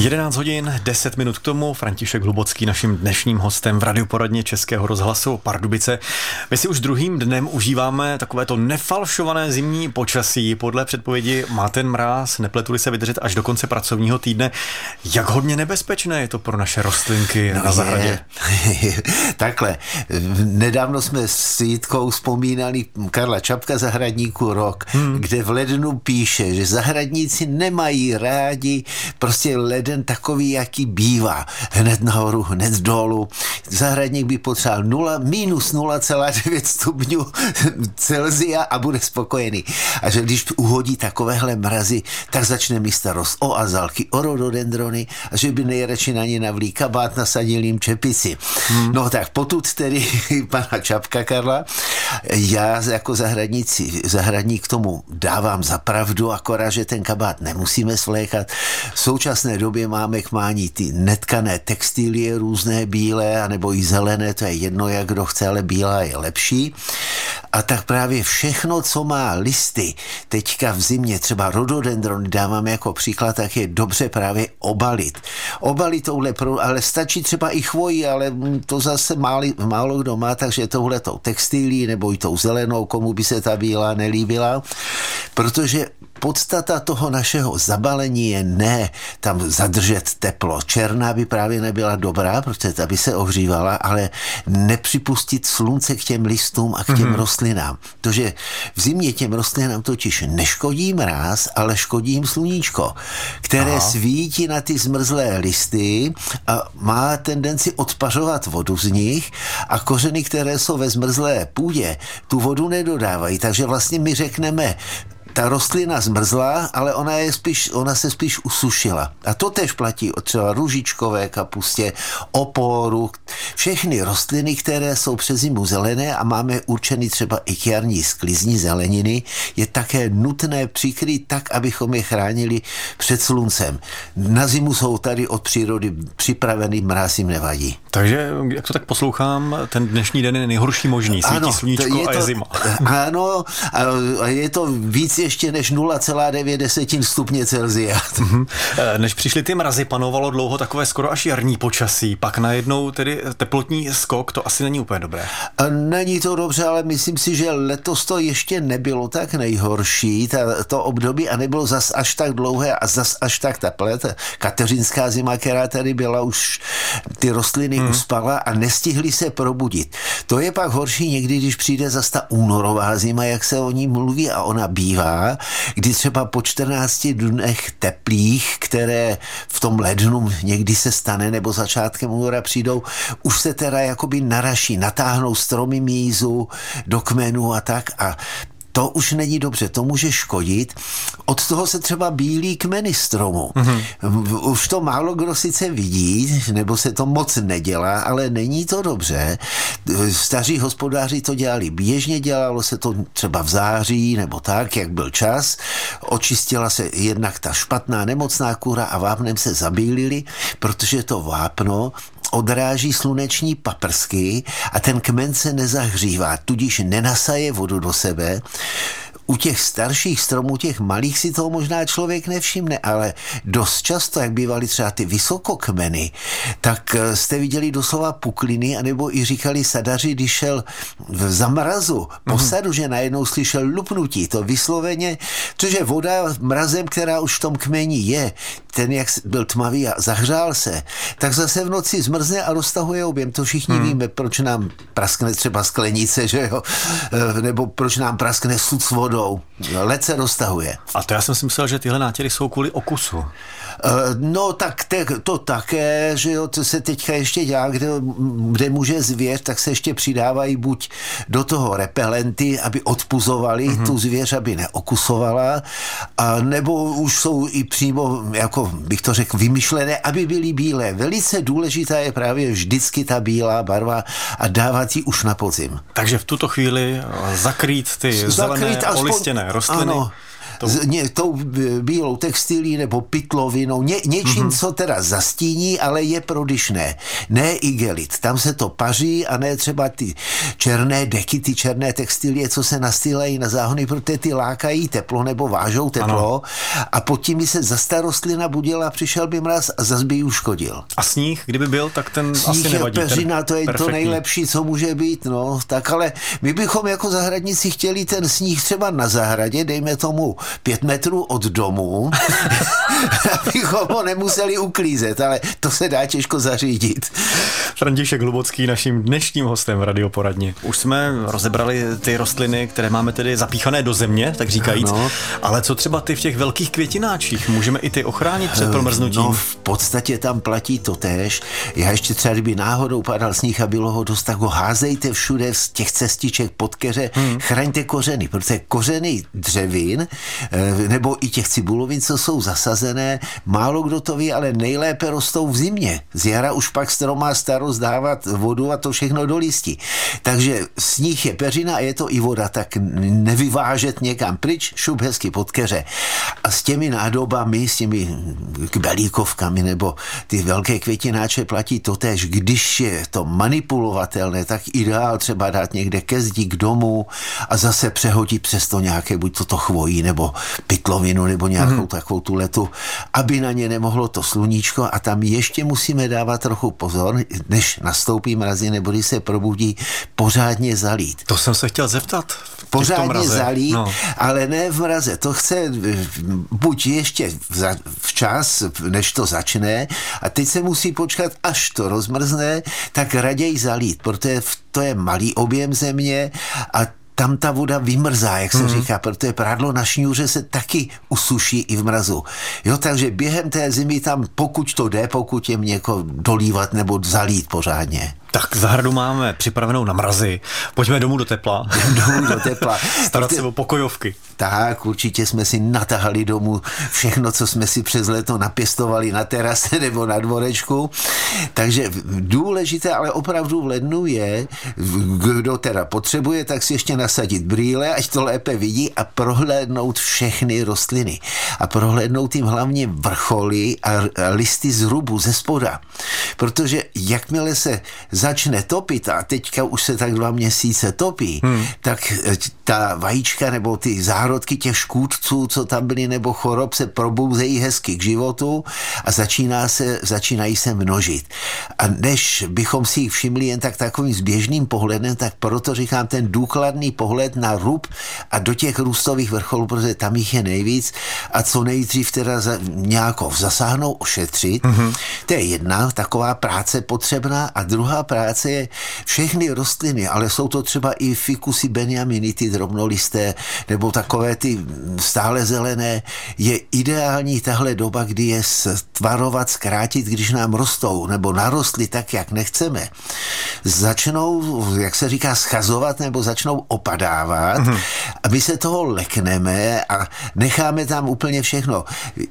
11 hodin, 10 minut k tomu. František Hlubocký naším dnešním hostem v radioporadně Českého rozhlasu Pardubice. My si už druhým dnem užíváme takové to nefalšované zimní počasí. Podle předpovědi má ten mráz, nepletuli se vydržet až do konce pracovního týdne. Jak hodně nebezpečné je to pro naše rostlinky no na zahradě? Takhle, nedávno jsme s Jitkou vzpomínali Karla Čapka zahradníku rok, hmm. kde v lednu píše, že zahradníci nemají rádi prostě leden takový, jaký bývá. Hned nahoru, hned dolů. Zahradník by potřeboval 0, minus 0,9 stupňů Celzia a bude spokojený. A že když uhodí takovéhle mrazy, tak začne mi starost o azalky, o rododendrony a že by nejradši na ně navlí kabát, nasadil jim čepici. Hmm. No tak potud tedy pana Čapka Karla, já jako zahradníci, zahradník tomu dávám za pravdu, akorát, že ten kabát nemusíme svlékat. V současné době máme k mání ty netkané textilie, různé bílé, anebo i zelené, to je jedno, jak kdo chce, ale bílá je lepší. A tak právě všechno, co má listy, teďka v zimě, třeba rododendron dávám jako příklad, tak je dobře právě obalit. Obalit touhle, ale stačí třeba i chvojí, ale to zase málo, málo kdo má, takže touhle tou textilí nebo i tou zelenou, komu by se ta bílá nelíbila, protože podstata toho našeho zabalení je ne tam zadržet teplo. Černá by právě nebyla dobrá, protože ta by se ohřívala, ale nepřipustit slunce k těm listům a k těm mm-hmm. rostlinám. Protože v zimě těm rostlinám totiž neškodí mráz, ale škodí jim sluníčko, které Aha. svítí na ty zmrzlé listy a má tendenci odpařovat vodu z nich a kořeny, které jsou ve zmrzlé půdě, tu vodu nedodávají. Takže vlastně my řekneme, ta rostlina zmrzla, ale ona, je spíš, ona se spíš usušila. A to tež platí o třeba růžičkové kapustě, oporu, všechny rostliny, které jsou přes zimu zelené a máme určený třeba i k jarní sklizní zeleniny, je také nutné přikrýt tak, abychom je chránili před sluncem. Na zimu jsou tady od přírody připravený, mráz jim nevadí. Takže, jak to tak poslouchám, ten dnešní den je nejhorší možný. Svítí ano, sluníčko je to, a je zima. Ano, a je to víc ještě než 0,9 stupně Celzia. Mhm. Eh, než přišly ty mrazy, panovalo dlouho takové skoro až jarní počasí, pak najednou tedy teplotní skok, to asi není úplně dobré. Není to dobře, ale myslím si, že letos to ještě nebylo tak nejhorší, ta, to období a nebylo zas až tak dlouhé a zas až tak teplé. Ta kateřinská zima, která tady byla, už ty rostliny hmm. uspala a nestihly se probudit. To je pak horší někdy, když přijde zase ta únorová zima, jak se o ní mluví a ona bývá kdy třeba po 14 dnech teplých, které v tom lednu někdy se stane, nebo začátkem února přijdou, už se teda jakoby naraší, natáhnou stromy mízu do kmenů a tak. A to už není dobře, to může škodit. Od toho se třeba bílí kmeny stromu. Mm-hmm. Už to málo kdo sice vidí, nebo se to moc nedělá, ale není to dobře. Staří hospodáři to dělali běžně, dělalo se to třeba v září nebo tak, jak byl čas. Očistila se jednak ta špatná nemocná kůra a vápnem se zabílili, protože to vápno odráží sluneční paprsky a ten kmen se nezahřívá, tudíž nenasaje vodu do sebe u těch starších stromů, těch malých si toho možná člověk nevšimne, ale dost často, jak bývaly třeba ty vysokokmeny, tak eh, jste viděli doslova pukliny, anebo i říkali sadaři, když šel v zamrazu po mm-hmm. sadu, že najednou slyšel lupnutí, to vysloveně, cože voda mrazem, která už v tom kmeni je, ten jak byl tmavý a zahřál se, tak zase v noci zmrzne a roztahuje objem. To všichni hmm. víme, proč nám praskne třeba sklenice, že jo? Eh, nebo proč nám praskne sud s vodou. Led se roztahuje. A to já jsem si myslel, že tyhle nátěry jsou kvůli okusu. Eh, no tak te, to také, že jo, co se teďka ještě dělá, kde, kde může zvěř, tak se ještě přidávají buď do toho repelenty, aby odpuzovali mm-hmm. tu zvěř, aby neokusovala, a nebo už jsou i přímo, jako bych to řekl, vymyšlené, aby byly bílé. Velice důležitá je právě vždycky ta bílá barva a dávat ji už na podzim. Takže v tuto chvíli zakrýt ty zakrýt zelené, olistěné rostliny. Ano, tou, ně, tou bílou textilí nebo pytlovinou, ně, něčím, mm-hmm. co teda zastíní, ale je prodyšné. Ne igelit. Tam se to paří a ne třeba ty černé deky, ty černé textilie, co se nastýlají na záhony, protože ty lákají teplo nebo vážou teplo ano. a pod tím by se zase rostlina budila, přišel by mraz a zase by ji uškodil. A sníh, kdyby byl, tak ten sníh asi nevadí. Peřina, to je perfektní. to nejlepší, co může být. No, tak ale my bychom jako zahradníci chtěli ten sníh třeba na zahradě, dejme tomu pět metrů od domu, abychom ho nemuseli uklízet, ale to se dá těžko zařídit. František Hlubocký, naším dnešním hostem v radioporadně. Už jsme rozebrali ty rostliny, které máme tedy zapíchané do země, tak říkajíc. Ano. Ale co třeba ty v těch velkých květináčích? Můžeme i ty ochránit před promrznutím? No, v podstatě tam platí to tež. Já ještě třeba, kdyby náhodou padal sníh a bylo ho dost, tak ho házejte všude z těch cestiček pod keře, hmm. chraňte kořeny, protože kořeny dřevin nebo i těch cibulovin, co jsou zasazené, málo kdo to ví, ale nejlépe rostou v zimě. Z jara už pak stromá starost dávat vodu a to všechno do listí. Takže sníh je peřina a je to i voda, tak nevyvážet někam pryč, šup hezky pod keře. A s těmi nádobami, s těmi kbelíkovkami nebo ty velké květináče platí to tež, když je to manipulovatelné, tak ideál třeba dát někde ke zdi k domu a zase přehodit přes to nějaké, buď to, to chvojí, nebo pytlovinu, nebo nějakou mm. takovou tu letu, aby na ně nemohlo to sluníčko a tam ještě musíme dávat trochu pozor, než nastoupí mrazy, nebo když se probudí, pořádně zalít. To jsem se chtěl zeptat. Pořádně zalít, no. ale ne v mraze. To chce buď ještě včas, než to začne, a teď se musí počkat, až to rozmrzne, tak raději zalít, protože to je malý objem země a tam ta voda vymrzá, jak se mm. říká, protože prádlo na šňůře se taky usuší i v mrazu. Jo, takže během té zimy tam, pokud to jde, pokud je něko dolívat nebo zalít pořádně. Tak zahradu máme připravenou na mrazy. Pojďme domů do tepla. domů do tepla. Starat se o pokojovky. Tak, určitě jsme si natahali domů všechno, co jsme si přes leto napěstovali na terase nebo na dvorečku. Takže důležité, ale opravdu v lednu je, kdo teda potřebuje, tak si ještě nasadit brýle, ať to lépe vidí a prohlédnout všechny rostliny. A prohlédnout tím hlavně vrcholy a listy z rubu, ze spoda. Protože jakmile se začne topit a teďka už se tak dva měsíce topí, hmm. tak eh, ta vajíčka nebo ty zárodky těch škůdců, co tam byly, nebo chorob, se probouzejí hezky k životu a začíná se, začínají se množit. A než bychom si jich všimli jen tak takovým zběžným pohledem, tak proto říkám ten důkladný pohled na rub a do těch růstových vrcholů, protože tam jich je nejvíc a co nejdřív teda za, nějakou zasáhnou, ošetřit. Mm-hmm. To je jedna taková práce potřebná a druhá práce je všechny rostliny, ale jsou to třeba i fikusy benjaminy, ty drobnolisté, nebo takové ty stále zelené, je ideální tahle doba, kdy je stvarovat, zkrátit, když nám rostou, nebo narostly tak, jak nechceme. Začnou, jak se říká, schazovat, nebo začnou opadávat mm-hmm. A my se toho lekneme a necháme tam úplně všechno.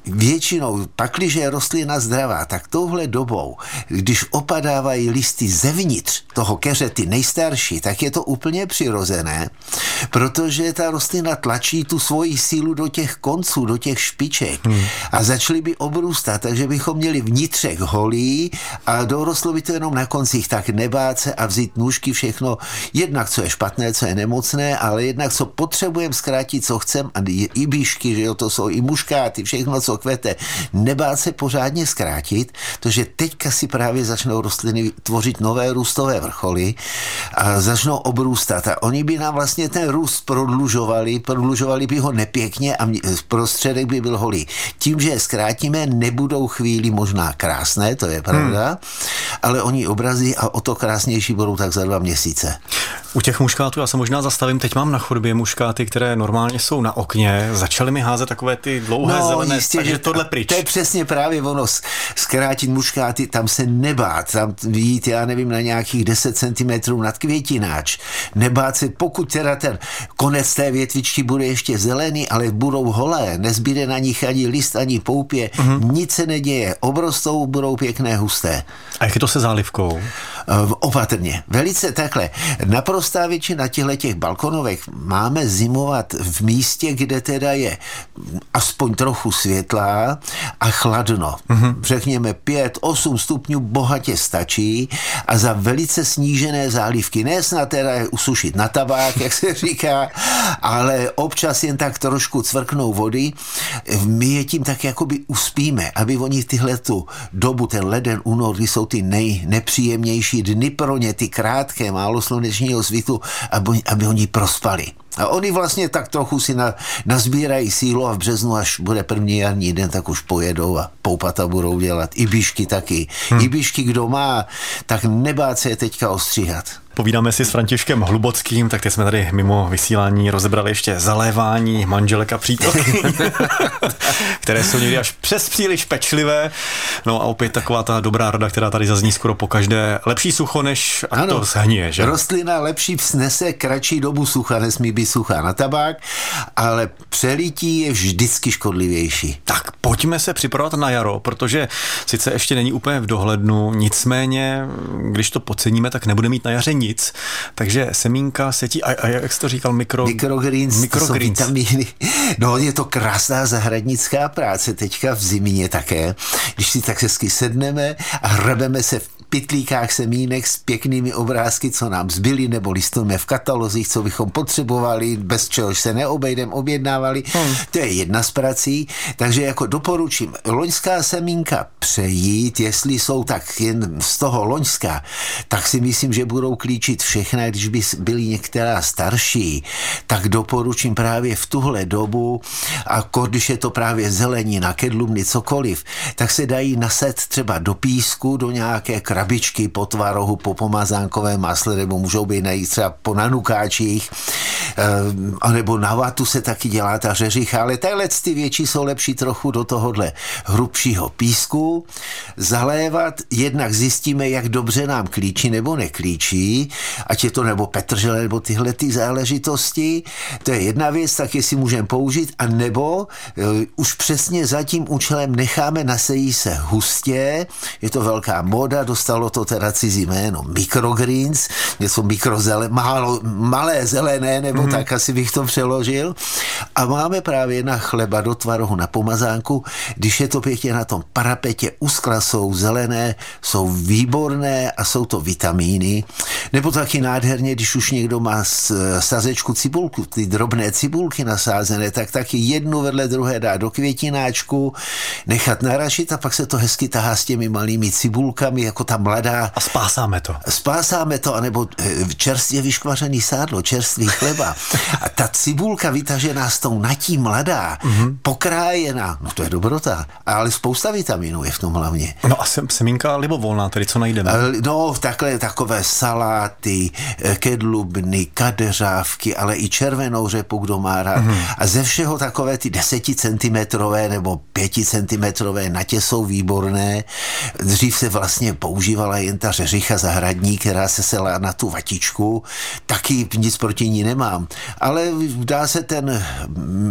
Většinou, pakliže je rostlina zdravá, tak touhle dobou, když opadávají listy zevnitř toho keře, ty nejstarší, tak je to úplně přirozené, protože ta rostlina tlačí tu svoji sílu do těch konců, do těch špiček hmm. a začaly by obrůstat, takže bychom měli vnitřek holí a dorostlo by to jenom na koncích, tak nebát se a vzít nůžky, všechno, jednak co je špatné, co je nemocné, ale jednak co potřebujeme zkrátit, co chcem a i bíšky, že jo, to jsou i muškáty, všechno, co kvete, nebát se pořádně zkrátit, protože teďka si právě začnou rostliny tvořit nové růstové vrcholy a začnou obrůstat a oni by nám vlastně ten růst prodlužovali, prodlužovali by ho nepěkně a prostředek by byl holý. Tím, že je zkrátíme, nebudou chvíli možná krásné, to je pravda, hmm. ale oni obrazí a o to krásnější budou tak za dva měsíce. U těch muškátů já se možná zastavím, teď mám na chodbě muškáty, které normálně jsou na okně, začaly mi házet takové ty dlouhé no, zelené, jistě, takže že tohle pryč. To je přesně právě ono, zkrátit muškáty, tam se nebát, tam jít, já nevím, na nějakých 10 cm nad květináč, nebát se, pokud teda ten konec té větvičky bude ještě zelený, ale budou holé, nezbyde na nich ani list, ani poupě, mm-hmm. nic se neděje, obrostou budou pěkné husté. A jak je to se zálivkou? Opatrně, velice takhle. Naprostá většina těchto těch balkonovek máme zimovat v místě, kde teda je aspoň trochu světlá a chladno. Mm-hmm. Řekněme 5-8 stupňů bohatě stačí a za velice snížené zálivky. Ne snad teda je usušit na tabák, jak se říká, ale občas jen tak trošku cvrknou vody. My je tím tak jakoby uspíme, aby oni tyhle tu dobu, ten leden, únor, kdy jsou ty nejnepříjemnější dny pro ně, ty krátké, málo slunečního svitu, aby, aby oni prospali. A oni vlastně tak trochu si na, nazbírají sílu a v březnu, až bude první jarní den, tak už pojedou a poupata budou dělat. I bíšky taky. Hmm. I bíšky, kdo má, tak nebát se je teďka ostříhat. Povídáme si s Františkem Hlubockým, tak teď jsme tady mimo vysílání rozebrali ještě zalévání manželek a přítelky, které jsou někdy až přes příliš pečlivé. No a opět taková ta dobrá rada, která tady zazní skoro po každé. Lepší sucho, než ano, to zhníje, že? Rostlina lepší snese kratší dobu sucha, nesmí být suchá na tabák, ale přelití je vždycky škodlivější. Tak pojďme se připravovat na jaro, protože sice ještě není úplně v dohlednu, nicméně, když to podceníme, tak nebude mít na jaře nic. Takže semínka setí, a, a jak jsi to říkal, mikro... Microgreens, microgreens. To jsou vitamíny. No, je to krásná zahradnická práce teďka v zimě také, když si tak hezky sedneme a hrabeme se v pitlíkách semínek s pěknými obrázky, co nám zbyly, nebo listujeme v katalozích, co bychom potřebovali, bez čehož se neobejdem, objednávali. Hmm. To je jedna z prací, takže jako doporučím, loňská semínka přejít, jestli jsou tak jen z toho loňská, tak si myslím, že budou klíčit všechny, když by byly některá starší, tak doporučím právě v tuhle dobu, a když je to právě zelenina, kedlumny, cokoliv, tak se dají naset třeba do písku, do nějaké krabičky po tvarohu, po pomazánkovém masle, nebo můžou být najít třeba po nanukáčích, eh, anebo na vatu se taky dělá ta řeřicha, ale tyhle ty větší jsou lepší trochu do tohohle hrubšího písku, zalévat, jednak zjistíme, jak dobře nám klíčí nebo neklíčí, ať je to nebo petržele, nebo tyhle ty záležitosti, to je jedna věc, tak jestli můžeme použít, a nebo uh, už přesně za tím účelem necháme nasejí se hustě, je to velká moda, dostalo to teda cizí jméno microgreens, něco mikrozele, málo, malé zelené, nebo mm-hmm. tak asi bych to přeložil. A máme právě na chleba do tvarohu na pomazánku, když je to pěkně na tom parapetě, uskla jsou zelené, jsou výborné a jsou to vitamíny. Nebo taky nádherně, když už někdo má sazečku cibulku, ty drobné cibulky nasázené, tak taky jednu vedle druhé dá do květináčku, nechat narašit a pak se to hezky tahá s těmi malými cibulkami, jako ta mladá. A spásáme to. Spásáme to, anebo eh, čerstvě vyškvařený sádlo, čerstvý chleba. A ta cibulka vytažená s tou natí mladá, mm-hmm. pokrájená, no to je dobrota. Ale spousta vitaminů je v tom hlavně. No a semínka libovolná, tedy co najdeme? No, takhle takové saláty, eh, kedlubny, kadeřávky, ale i červenou řepu, kdo má rád. Mm-hmm. A ze všeho takové ty deseticentimetrové nebo pěticentimetrové natě jsou výborné. Dřív se vlastně používala jen ta řeřicha zahradní, která se sela na tu vatičku. Taky nic proti ní nemám. Ale dá se ten,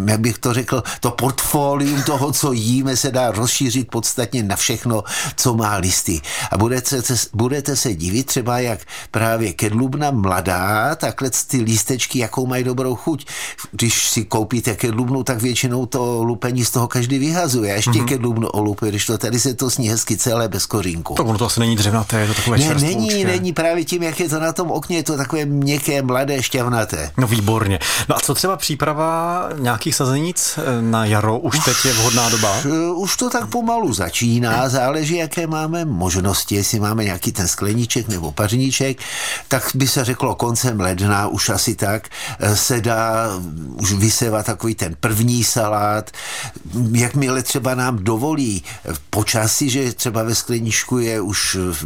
jak bych to řekl, to portfolium toho, co jíme, se dá rozšířit podstatně na všechno, co má listy. A budete, budete se divit třeba, jak právě kedlubna mladá, takhle ty lístečky, jakou mají dobrou chuť. Když si koupíte kedlubnu, tak většinou to lupení z toho každý vyhazuje. Ještě mm-hmm. kedlubnu olupuje, když to tady se to sní hezky celé bez kořínku. To ono to asi není dřevnaté, je to takové Ne, není, není právě tím, jak je to na tom okně, je to takové měkké, mladé, šťavnaté. No výborně. No a co třeba příprava nějakých sazenic eh, na jaro? Už, už teď je vhodná doba? Eh, už to tak pomalu začíná, záleží, jaké máme možnosti, jestli máme nějaký ten skleníček nebo pařníček, tak by se řeklo koncem ledna, už asi tak, eh, se dá už vysevat takový ten první salát, jakmile třeba nám dovolí počasí, že třeba ve skleníčku je už mm,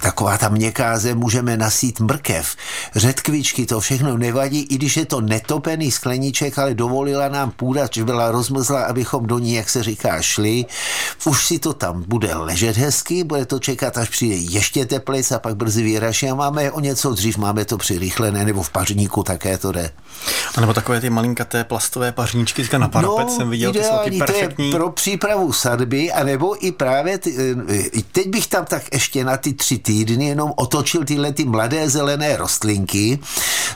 taková ta měkká zem, můžeme nasít mrkev, řetkvičky, to všechno nevadí, i když je to netopený skleníček, ale dovolila nám půda, že byla rozmrzla, abychom do ní, jak se říká, šli. Už si to tam bude ležet hezky, bude to čekat, až přijde ještě teplec a pak brzy vyraší a máme o něco dřív, máme to přirychlené, nebo v pařníku také to jde. A nebo takové ty malinkaté plastové pařníčky na parapet no, jsem viděl, ideální, ty jsou perfektní. To je pro přípravu sadby, anebo i právě, ty, eh, teď bych tam tak ještě na ty tři týdny jenom otočil tyhle ty mladé zelené rostlinky,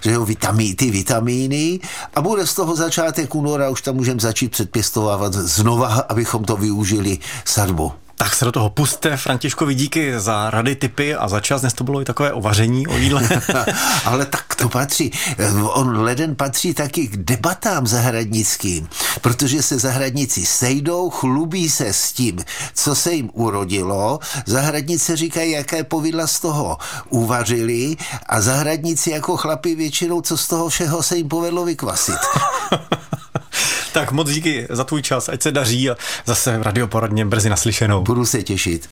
že jo, vitamí, ty vitamíny a bude z toho začátek února, už tam můžeme začít předpěstovávat znova, abychom to využili sadbu. Tak se do toho puste. Františkovi díky za rady, typy a za čas. Dnes to bylo i takové ovaření o jídle. Ale tak to patří. On leden patří taky k debatám zahradnickým, protože se zahradníci sejdou, chlubí se s tím, co se jim urodilo. Zahradnice říkají, jaké povidla z toho uvařili a zahradníci jako chlapi většinou, co z toho všeho se jim povedlo vykvasit. tak moc díky za tvůj čas, ať se daří a zase v radioporadně brzy naslyšenou. Budu se těšit.